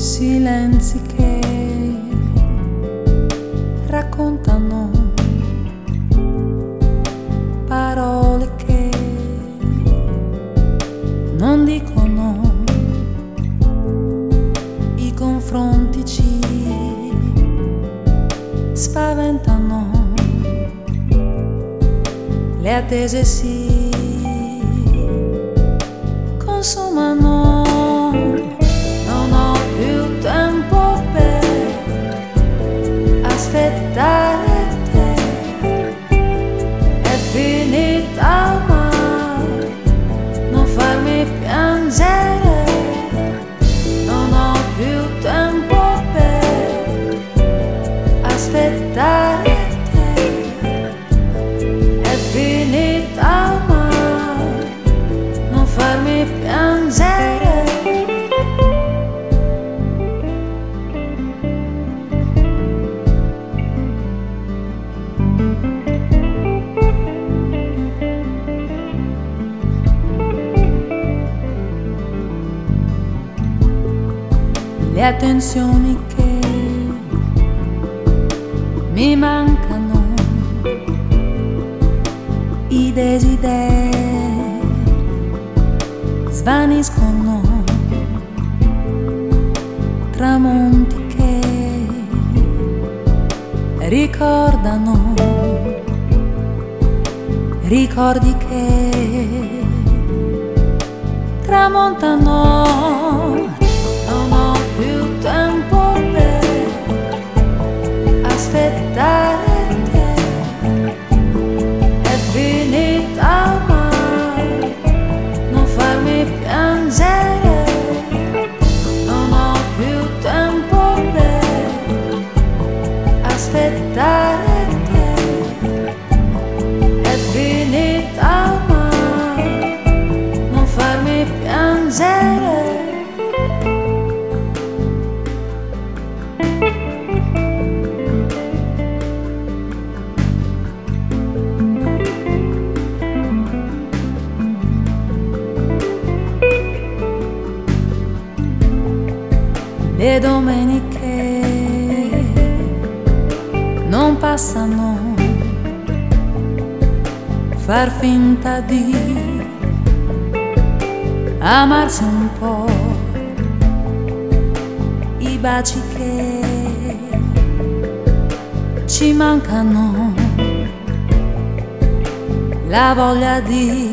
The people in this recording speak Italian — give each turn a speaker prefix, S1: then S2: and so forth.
S1: silenzi che raccontano parole che non dicono. I confronti ci spaventano le attese si consumano aspettare te è finita ormai non farmi piangere. Le attenzioni che mi mancano, i desideri svaniscono, tramonti che ricordano, ricordi che tramontano. Le domeniche non passano, far finta di amarsi un po', i baci che ci mancano, la voglia di